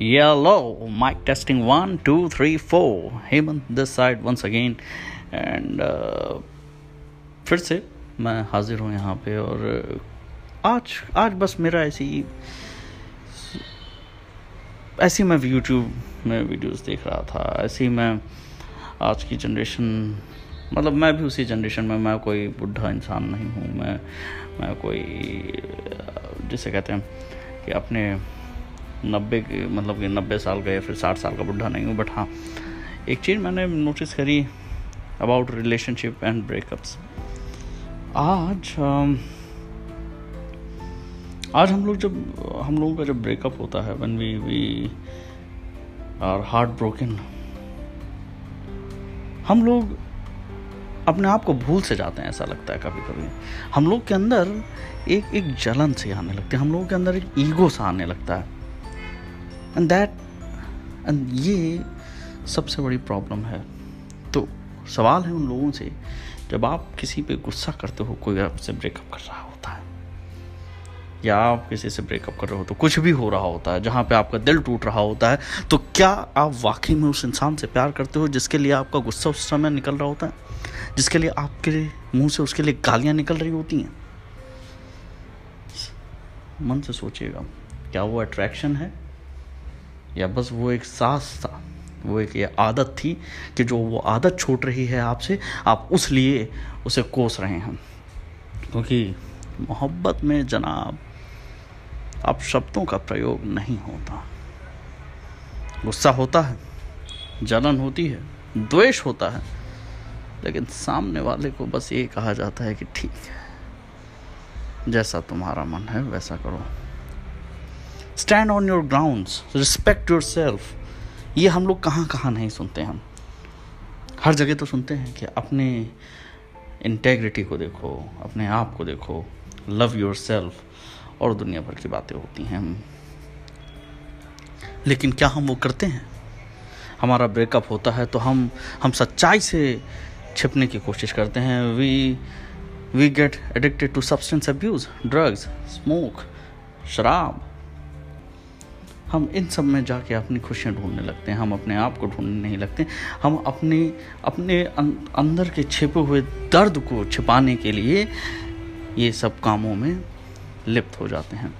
Hello, mic testing one, two, three, four. Hemant this side once again, and uh, फिर से मैं हाजिर हूँ यहाँ पे और uh, आज आज बस मेरा ऐसी ऐसी मैं यूट्यूब में वीडियोस देख रहा था। ऐसी मैं आज की जनरेशन मतलब मैं भी उसी जनरेशन में मैं कोई बुढ़ा इंसान नहीं हूँ। मैं मैं कोई uh, जिसे कहते हैं कि अपने नब्बे के मतलब कि नब्बे साल का या फिर साठ साल का बुढ़ा नहीं हूँ बट हाँ एक चीज़ मैंने नोटिस करी अबाउट रिलेशनशिप एंड ब्रेकअप्स आज आज हम लोग जब, हम लोगों का जब ब्रेकअप होता है when we we are heart broken हम लोग अपने आप को भूल से जाते हैं, ऐसा लगता है कभी कभी हम लोग के अंदर एक एक जलन से आने लगती है, हम लोगों के अंदर एक ईगो सा आने लगता है। एंड दैट एंड ये सबसे बड़ी प्रॉब्लम है। तो सवाल है उन लोगों से, जब आप किसी पे गुस्सा करते हो, कोई आपसे ब्रेकअप कर रहा होता है, या आप किसी से ब्रेकअप कर रहे हो तो कुछ भी हो रहा होता है, जहाँ पे आपका दिल टूट रहा होता है तो क्या आप वाकई में उस इंसान से प्यार करते हो, जिसके लिए आपका गुस्सा उस समय निकल रहा होता है? जिसके लिए आपके मुँह से उसके लिए गालियाँ निकल रही होती हैं? मन से सोचिएगा, क्या वो अट्रैक्शन है? या बस वो एक सास था, वो एक ये आदत थी कि जो वो आदत छूट रही है आपसे, आप उस लिए उसे कोस रहे हैं। क्योंकि मोहब्बत में जनाब, अब शब्दों का प्रयोग नहीं होता। गुस्सा होता है, जलन होती है, द्वेष होता है, लेकिन सामने वाले को बस ये कहा जाता है कि ठीक है, जैसा तुम्हारा मन है वैसा करो। Stand on your grounds respect your self ये हम लोग कहाँ कहाँ नहीं सुनते हम। हर जगह तो सुनते हैं कि अपने इंटेग्रिटी को देखो, अपने आप को देखो लव योर सेल्फ और दुनिया भर की बातें होती हैं। लेकिन क्या हम वो करते हैं? हमारा ब्रेकअप होता है तो हम हम सच्चाई से छिपने की कोशिश करते हैं। We we get addicted to substance abuse drugs smoke शराब। हम इन सब में जाके अपनी खुशियाँ ढूँढने लगते हैं हम अपने आप को ढूँढने नहीं लगते। हम अपने अपने अं, अंदर के छिपे हुए दर्द को छिपाने के लिए ये सब कामों में लिप्त हो जाते हैं।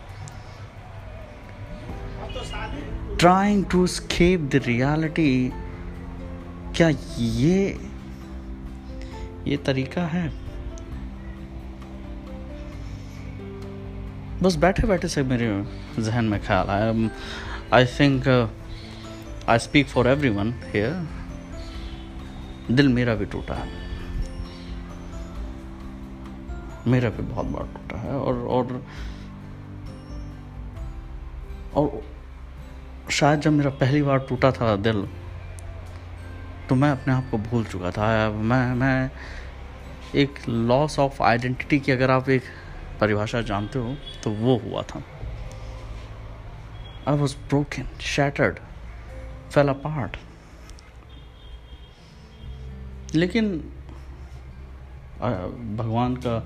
Trying to escape the reality क्या ये ये तरीका है? बस बैठे बैठे से मेरे जहन में ख्याल आया। I think I speak for everyone here दिल मेरा भी टूटा है। मेरा भी बहुत बार टूटा है और और और शायद जब मेरा पहली बार टूटा था दिल तो मैं अपने आप को भूल चुका था। मैं मैं एक लॉस ऑफ़ आइडेंटिटी की अगर आप एक परिभाषा जानते हो तो वो हुआ था। I was broken shattered fell apart लेकिन भगवान का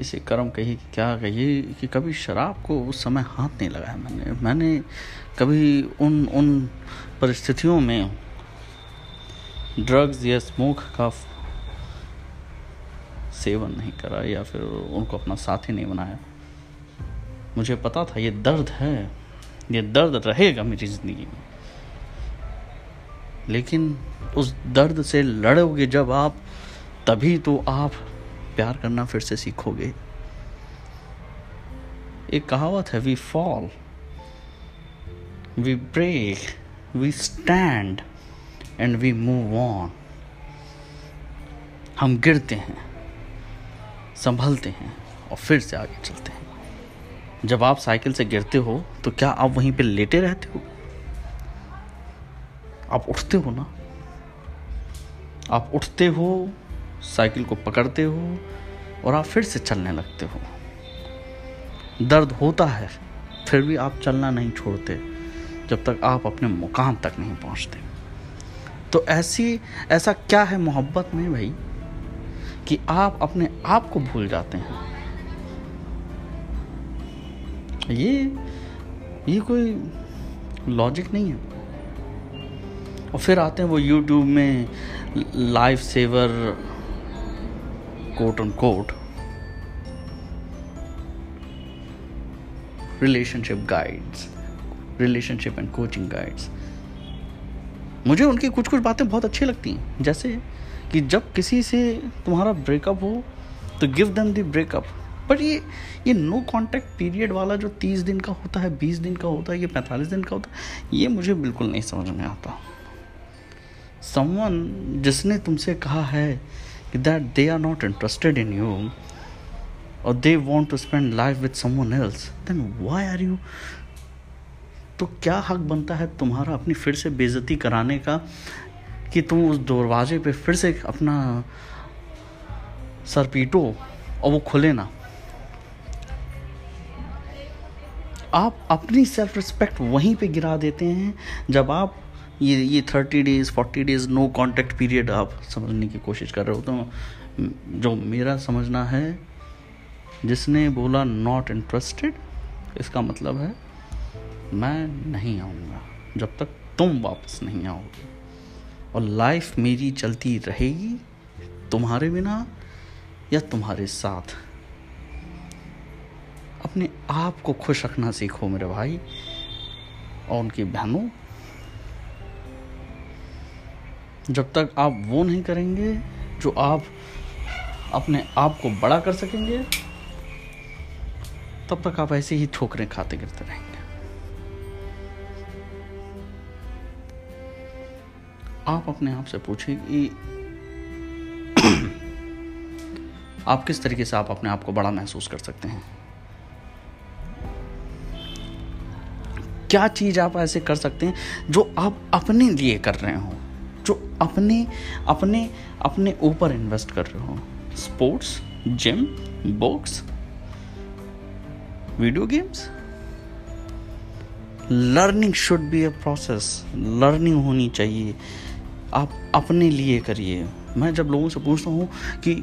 इसे कर्म कही, क्या कही कि कभी शराब को उस समय हाथ नहीं लगाया मैंने। मैंने कभी उन उन परिस्थितियों में ड्रग्स या स्मोक का सेवन नहीं करा या फिर उनको अपना साथी नहीं बनाया। मुझे पता था ये दर्द है, ये दर्द रहेगा मेरी ज़िंदगी में। लेकिन उस दर्द से लड़ोगे जब आप, तभी तो आप प्यार करना फिर से सीखोगे। एक कहावत है we fall we break we stand and we move on हम गिरते हैं। संभलते हैं और फिर से आगे चलते हैं। जब आप साइकिल से गिरते हो तो क्या आप वहीं पे लेटे रहते हो? आप उठते हो ना? आप उठते हो, साइकिल को पकड़ते हो और आप फिर से चलने लगते हो। दर्द होता है, फिर भी आप चलना नहीं छोड़ते, जब तक आप अपने मुकाम तक नहीं पहुँचते। तो ऐसी, ऐसा क्या है मोहब्बत में भाई? कि आप अपने आप को भूल जाते हैं। ये ये कोई लॉजिक नहीं है। और फिर आते हैं वो यूट्यूब में life saver quote on quote relationship guides relationship and coaching guides मुझे उनकी कुछ कुछ बातें बहुत अच्छी लगती हैं। जैसे कि जब किसी से तुम्हारा ब्रेकअप हो तो give them the breakup but ये ये नो कांटेक्ट पीरियड वाला जो तीस दिन का होता है, बीस दिन का होता है, ये पैंतालीस दिन का होता है, ये मुझे बिल्कुल नहीं समझ में आता। समवन जिसने तुमसे कहा है कि that they are not interested in you और they want to spend life with someone else then why are you तो क्या हक बनता है तुम्हारा अपनी फिर से बेजती कराने का? कि तुम उस दरवाजे पे फिर से अपना सर पीटो और वो खुले ना। आप अपनी सेल्फ रिस्पेक्ट वहीं पे गिरा देते हैं जब आप ये ये thirty days forty days no contact period आप समझने की कोशिश कर रहे हो। तो जो मेरा समझना है, जिसने बोला नॉट इंटरेस्टेड इसका मतलब है, मैं नहीं आऊँगा जब तक तुम वापस नहीं आओगे। और लाइफ मेरी चलती रहेगी तुम्हारे बिना या तुम्हारे साथ। अपने आप को खुश रखना सीखो मेरे भाई और उनकी बहनों। जब तक आप वो नहीं करेंगे जो आप अपने आप को बड़ा कर सकेंगे, तब तक आप ऐसे ही ठोकरें खाते गिरते रहेंगे। आप अपने आप से पूछिए कि आप किस तरीके से आप अपने आप को बड़ा महसूस कर सकते हैं? क्या चीज़ आप ऐसे कर सकते हैं जो आप अपने लिए कर रहे हो? जो अपने अपने अपने ऊपर इन्वेस्ट कर रहे हो? Sports gym books video games learning should be a process learning होनी चाहिए। आप अपने लिए करिए। मैं जब लोगों से पूछता हूँ कि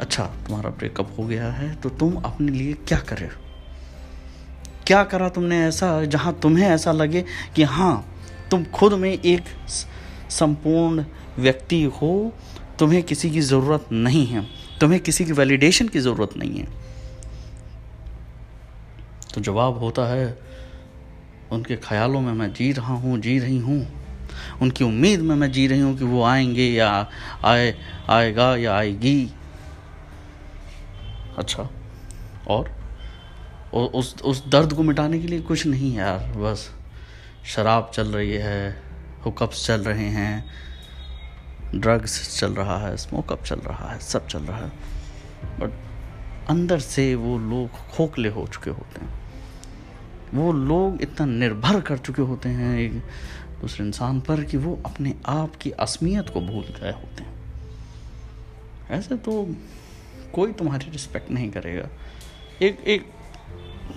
अच्छा तुम्हारा ब्रेकअप हो गया है तो तुम अपने लिए क्या करे क्या करा तुमने ऐसा, जहाँ तुम्हें ऐसा लगे कि हाँ तुम खुद में एक संपूर्ण व्यक्ति हो, तुम्हें किसी की ज़रूरत नहीं है, तुम्हें किसी की वैलिडेशन की ज़रूरत नहीं है? तो जवाब होता है, उनके ख्यालों में मैं जी रहा हूँ, जी रही हूँ उनकी उम्मीद में मैं जी रही हूँ कि वो आएँगे या आए, आएगा या आएगी। अच्छा और? और उस उस दर्द को मिटाने के लिए कुछ नहीं यार, बस शराब चल रही है, हुकअप्स चल रहे हैं, ड्रग्स चल रहा है, स्मोकअप चल रहा है, सब चल रहा है। बट अंदर से वो लोग खोखले हो चुके होते हैं। वो लोग इतना निर्भर कर चुके होते हैं दूसरे इंसान पर कि वो अपने आप की असमियत को भूल गए होते हैं। ऐसे तो कोई तुम्हारी रिस्पेक्ट नहीं करेगा। एक एक,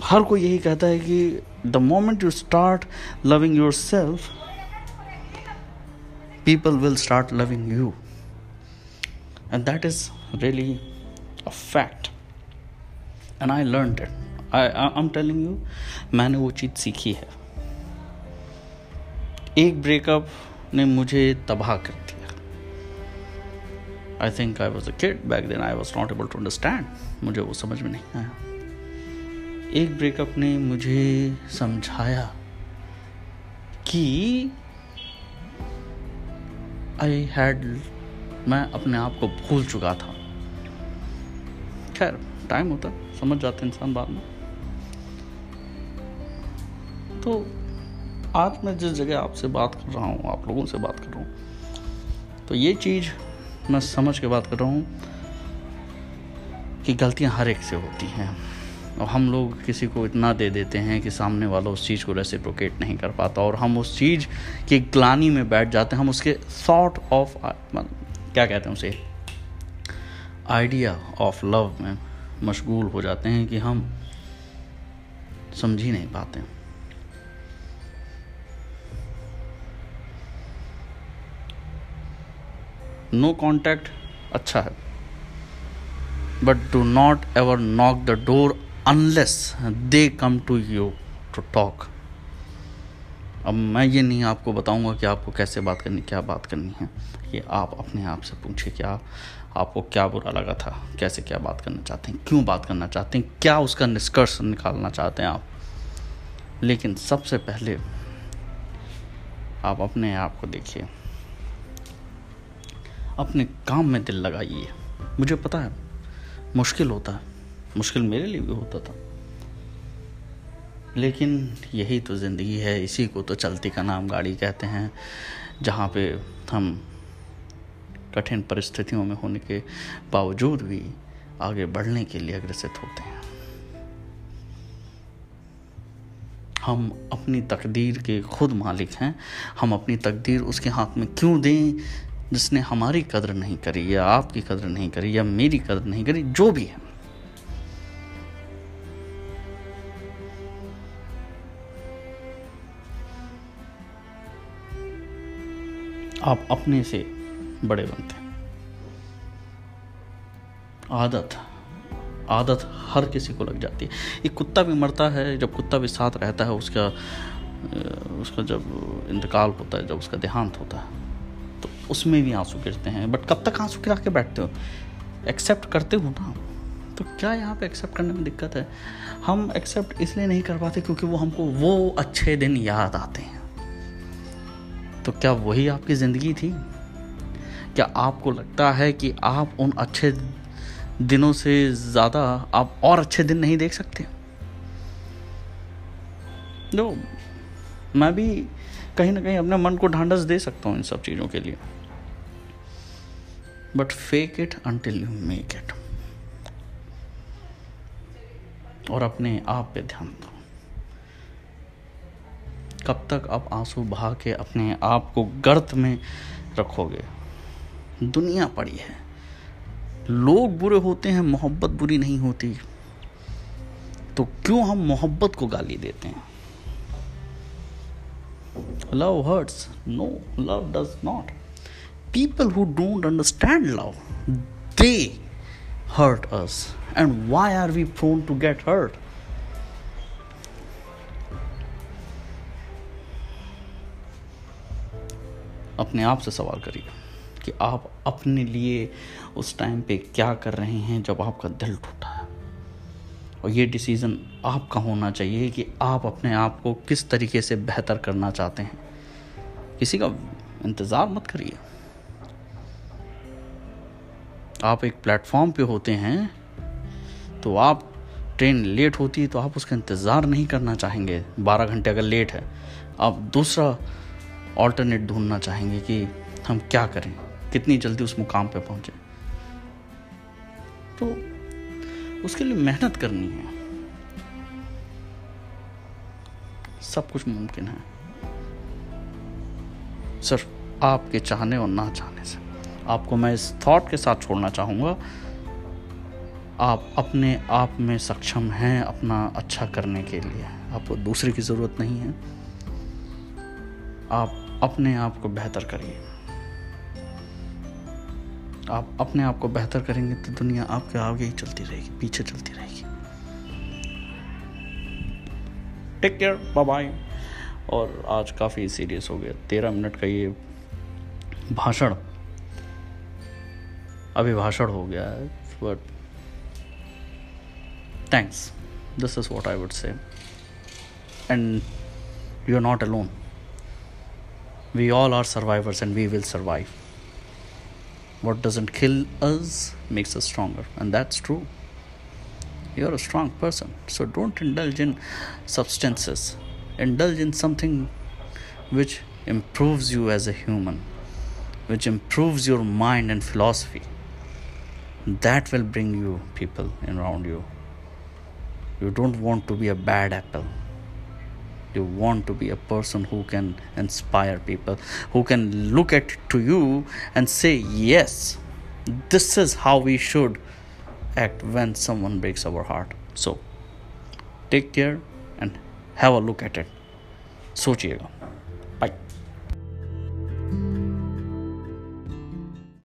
हर कोई यही कहता है कि the moment you start loving your self people will start loving you and that is really a fact and I learn it I I am telling you मैंने वो चीज़ सीखी है। एक ब्रेकअप ने मुझे तबाह कर दिया। I think I was a kid back then I was not able to understand मुझे वो समझ में नहीं आया। एक ब्रेकअप ने मुझे समझाया कि आई हैड मैं अपने आप को भूल चुका था। खैर टाइम होता, समझ जाते इंसान बाद में। तो आज मैं जिस जगह आपसे बात कर रहा हूँ, आप लोगों से बात कर रहा हूँ तो ये चीज़ मैं समझ के बात कर रहा हूँ कि गलतियाँ हर एक से होती हैं। और हम लोग किसी को इतना दे देते हैं कि सामने वाला उस चीज़ को रेसिप्रोकेट नहीं कर पाता और हम उस चीज़ की ग्लानी में बैठ जाते हैं। हम उसके सॉर्ट ऑफ़ क्या कहते हैं उसे? आइडिया ऑफ़ लव में मशगूल हो जाते हैं कि हम समझ ही नहीं पाते। नो कॉन्टैक्ट अच्छा है. But do not ever knock the door unless they come to you to talk अब मैं ये नहीं आपको बताऊँगा कि आपको कैसे बात करनी, क्या बात करनी है. ये आप अपने आप से पूछिए कि आप, आपको क्या बुरा लगा था, कैसे क्या बात करना चाहते हैं, क्यों बात करना चाहते हैं, क्या उसका निष्कर्ष निकालना चाहते हैं आप. लेकिन सबसे पहले आप अपने आप को देखिए. अपने काम में दिल लगाइए। मुझे पता है, मुश्किल होता है। मुश्किल मेरे लिए भी होता था। लेकिन यही तो ज़िंदगी है, इसी को तो चलती का नाम गाड़ी कहते हैं, जहाँ पे हम कठिन परिस्थितियों में होने के बावजूद भी आगे बढ़ने के लिए अग्रसित होते हैं। हम अपनी तकदीर के खुद मालिक हैं। हम अपनी तकदीर उसके हाथ में क्यों दें? जिसने हमारी कदर नहीं करी, या आपकी कदर नहीं करी, या मेरी कदर नहीं करी, जो भी है। आप अपने से बड़े बनते हैं। आदत आदत हर किसी को लग जाती है। एक कुत्ता भी मरता है, जब कुत्ता भी साथ रहता है, उसका उसका जब इंतकाल होता है, जब उसका देहांत होता है। उसमें भी आँसू गिरते हैं। बट कब तक आँसू गिरा के बैठते हो? एक्सेप्ट करते हो ना? तो क्या यहाँ पे एक्सेप्ट करने में दिक्कत है? हम एक्सेप्ट इसलिए नहीं कर पाते क्योंकि वो हमको वो अच्छे दिन याद आते हैं। तो क्या वही आपकी ज़िंदगी थी? क्या आपको लगता है कि आप उन अच्छे दिनों से ज़्यादा आप और अच्छे दिन नहीं देख सकते? मैं भी कहीं ना कहीं अपने मन को ढांढस दे सकता हूँ इन सब चीज़ों के लिए। But fake it until you make it और अपने आप पे ध्यान दो। कब तक आप आँसू बहा के अपने आप को गर्त में रखोगे? दुनिया पड़ी है। लोग बुरे होते हैं, मोहब्बत बुरी नहीं होती। तो क्यों हम मोहब्बत को गाली देते हैं? Love hurts no love does not people who don't understand love they hurt us and why are we prone to get hurt अपने आप से सवाल करिए कि आप अपने लिए उस टाइम पे क्या कर रहे हैं जब आपका दिल टूटा है? और ये डिसीज़न आपका होना चाहिए कि आप अपने आप को किस तरीके से बेहतर करना चाहते हैं। किसी का इंतज़ार मत करिए। आप एक प्लेटफॉर्म पे होते हैं तो आप ट्रेन लेट होती है तो आप उसका इंतज़ार नहीं करना चाहेंगे। बारह घंटे अगर लेट है, आप दूसरा ऑल्टरनेट ढूंढना चाहेंगे कि हम क्या करें, कितनी जल्दी उस मुकाम पे पहुँचे। तो उसके लिए मेहनत करनी है। सब कुछ मुमकिन है। सिर्फ़ आपके चाहने और ना चाहने से। आपको मैं इस थॉट के साथ छोड़ना चाहूँगा। आप अपने आप में सक्षम हैं अपना अच्छा करने के लिए। आपको दूसरे की ज़रूरत नहीं है। आप अपने आप को बेहतर करिए। आप अपने आप को बेहतर करेंगे तो दुनिया आपके आगे ही चलती रहेगी, पीछे चलती रहेगी। टेक केयर बाय बाय और आज काफ़ी सीरियस हो गया। तेरह मिनट का ये भाषण अभिभाषण हो गया है but thanks this is what I would say and you are not alone We all are survivors and we will survive. What doesn't kill us makes us stronger, and that's true. You're a strong person, so don't indulge in substances. Indulge in something which improves you as a human, which improves your mind and philosophy. That will bring you people around you. You don't want to be a bad apple you want to be a person who can inspire people who can look at to you and say yes this is how we should act when someone breaks our heart so take care and have a look at it सोचिएगा